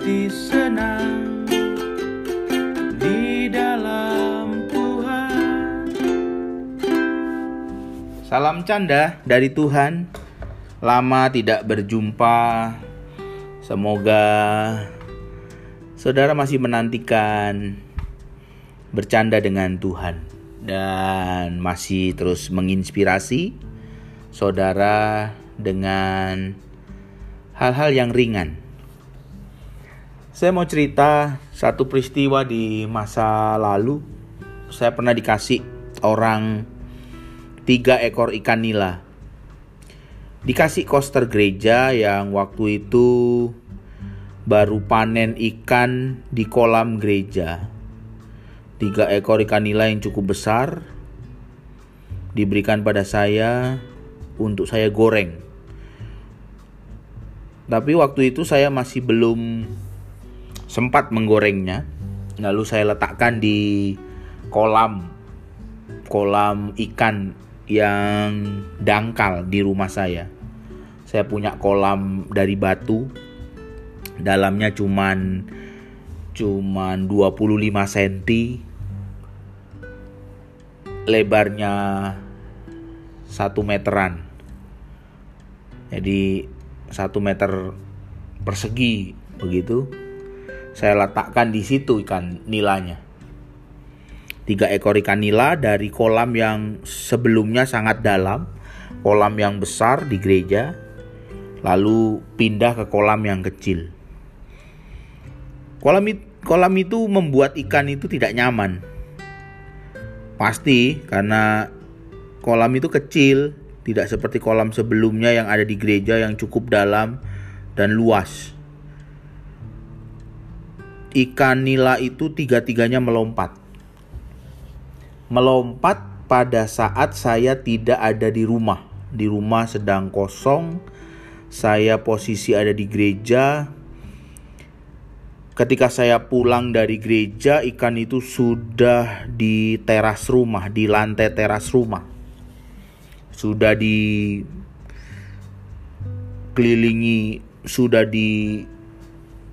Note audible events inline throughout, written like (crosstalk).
hati senang di dalam Tuhan. Salam canda dari Tuhan. Lama tidak berjumpa. Semoga saudara masih menantikan bercanda dengan Tuhan dan masih terus menginspirasi saudara dengan hal-hal yang ringan. Saya mau cerita satu peristiwa di masa lalu. Saya pernah dikasih orang tiga ekor ikan nila. Dikasih koster gereja yang waktu itu baru panen ikan di kolam gereja. Tiga ekor ikan nila yang cukup besar diberikan pada saya untuk saya goreng tapi waktu itu saya masih belum sempat menggorengnya. Lalu saya letakkan di kolam kolam ikan yang dangkal di rumah saya. Saya punya kolam dari batu. Dalamnya cuman cuman 25 cm. Lebarnya satu meteran. Jadi satu meter persegi begitu saya letakkan di situ ikan nilanya tiga ekor ikan nila dari kolam yang sebelumnya sangat dalam kolam yang besar di gereja lalu pindah ke kolam yang kecil. Kolam itu, kolam itu membuat ikan itu tidak nyaman. Pasti karena kolam itu kecil tidak seperti kolam sebelumnya yang ada di gereja yang cukup dalam dan luas. Ikan nila itu tiga-tiganya melompat. Melompat pada saat saya tidak ada di rumah. Di rumah sedang kosong, saya posisi ada di gereja. Ketika saya pulang dari gereja, ikan itu sudah di teras rumah, di lantai teras rumah sudah dikelilingi sudah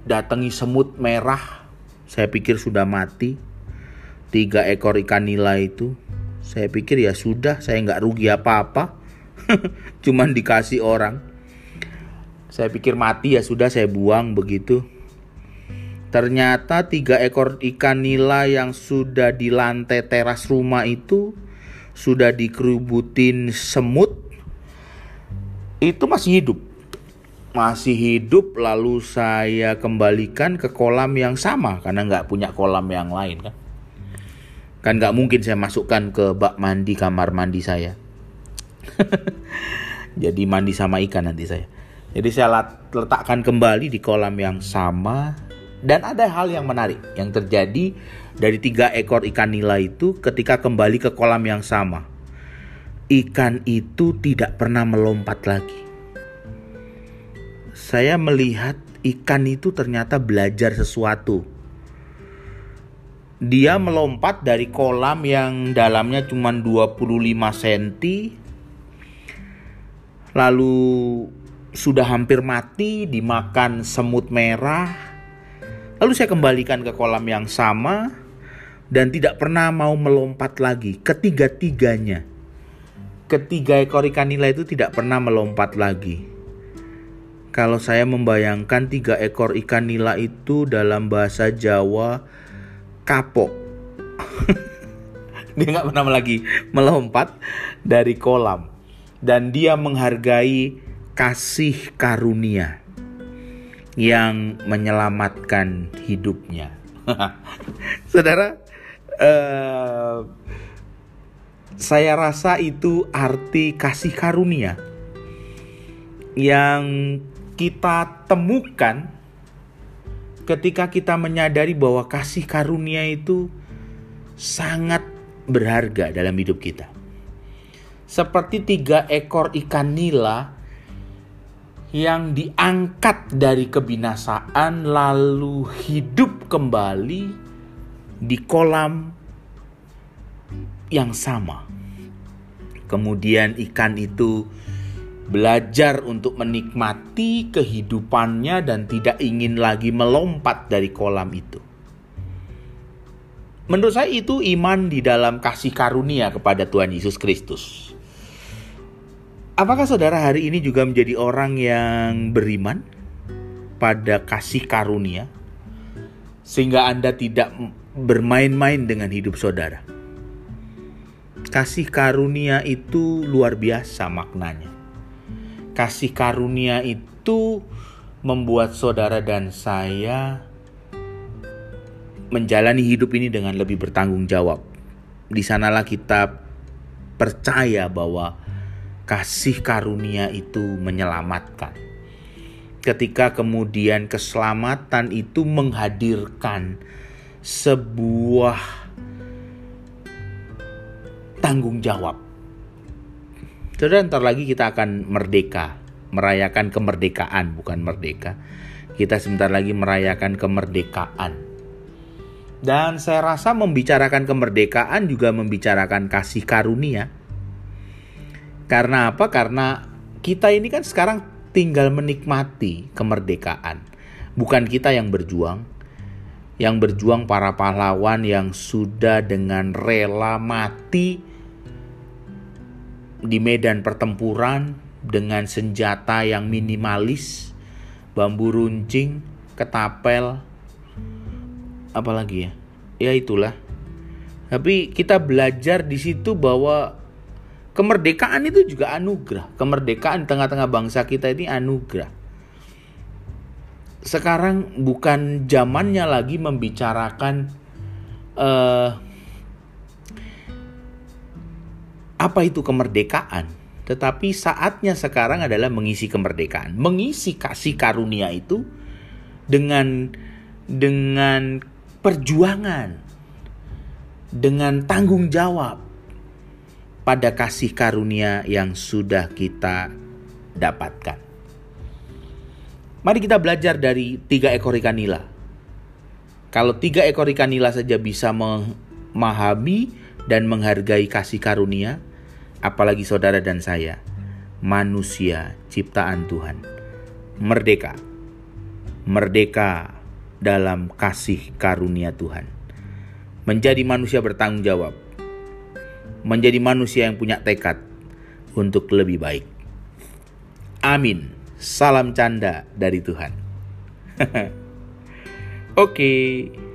didatangi semut merah. Saya pikir sudah mati. Tiga ekor ikan nila itu. Saya pikir ya sudah saya nggak rugi apa-apa. (laughs) Cuman dikasih orang. Saya pikir mati ya sudah saya buang begitu. Ternyata tiga ekor ikan nila yang sudah di lantai teras rumah itu sudah dikerubutin semut. Itu masih hidup masih hidup lalu saya kembalikan ke kolam yang sama karena nggak punya kolam yang lain kan kan nggak mungkin saya masukkan ke bak mandi kamar mandi saya (laughs) jadi mandi sama ikan nanti saya jadi saya letakkan kembali di kolam yang sama dan ada hal yang menarik yang terjadi dari tiga ekor ikan nila itu ketika kembali ke kolam yang sama. Ikan itu tidak pernah melompat lagi. Saya melihat ikan itu ternyata belajar sesuatu. Dia melompat dari kolam yang dalamnya cuma 25 cm. Lalu sudah hampir mati dimakan semut merah Lalu saya kembalikan ke kolam yang sama dan tidak pernah mau melompat lagi. Ketiga-tiganya. Ketiga ekor ikan nila itu tidak pernah melompat lagi. Kalau saya membayangkan tiga ekor ikan nila itu dalam bahasa Jawa kapok. dia nggak pernah lagi melompat dari kolam. Dan dia menghargai kasih karunia yang menyelamatkan hidupnya. (laughs) Saudara, uh, saya rasa itu arti kasih karunia yang kita temukan ketika kita menyadari bahwa kasih karunia itu sangat berharga dalam hidup kita. Seperti tiga ekor ikan nila yang diangkat dari kebinasaan lalu hidup kembali di kolam yang sama. Kemudian ikan itu belajar untuk menikmati kehidupannya dan tidak ingin lagi melompat dari kolam itu. Menurut saya itu iman di dalam kasih karunia kepada Tuhan Yesus Kristus. Apakah saudara hari ini juga menjadi orang yang beriman pada kasih karunia sehingga Anda tidak bermain-main dengan hidup saudara? Kasih karunia itu luar biasa maknanya. Kasih karunia itu membuat saudara dan saya menjalani hidup ini dengan lebih bertanggung jawab. Di sanalah kita percaya bahwa kasih karunia itu menyelamatkan. Ketika kemudian keselamatan itu menghadirkan sebuah tanggung jawab. Saudara, ntar lagi kita akan merdeka, merayakan kemerdekaan, bukan merdeka. Kita sebentar lagi merayakan kemerdekaan dan saya rasa membicarakan kemerdekaan juga membicarakan kasih karunia. Karena apa? Karena kita ini kan sekarang tinggal menikmati kemerdekaan. Bukan kita yang berjuang. Yang berjuang para pahlawan yang sudah dengan rela mati di medan pertempuran dengan senjata yang minimalis, bambu runcing, ketapel, apalagi ya? Ya itulah. Tapi kita belajar di situ bahwa kemerdekaan itu juga anugerah. Kemerdekaan tengah-tengah bangsa kita ini anugerah. Sekarang bukan zamannya lagi membicarakan uh, apa itu kemerdekaan tetapi saatnya sekarang adalah mengisi kemerdekaan mengisi kasih karunia itu dengan dengan perjuangan dengan tanggung jawab pada kasih karunia yang sudah kita dapatkan. Mari kita belajar dari tiga ekor ikan nila. Kalau tiga ekor ikan nila saja bisa memahami dan menghargai kasih karunia, apalagi saudara dan saya, manusia ciptaan Tuhan. Merdeka. Merdeka dalam kasih karunia Tuhan. Menjadi manusia bertanggung jawab. Menjadi manusia yang punya tekad untuk lebih baik. Amin. Salam canda dari Tuhan. (laughs) Oke. Okay.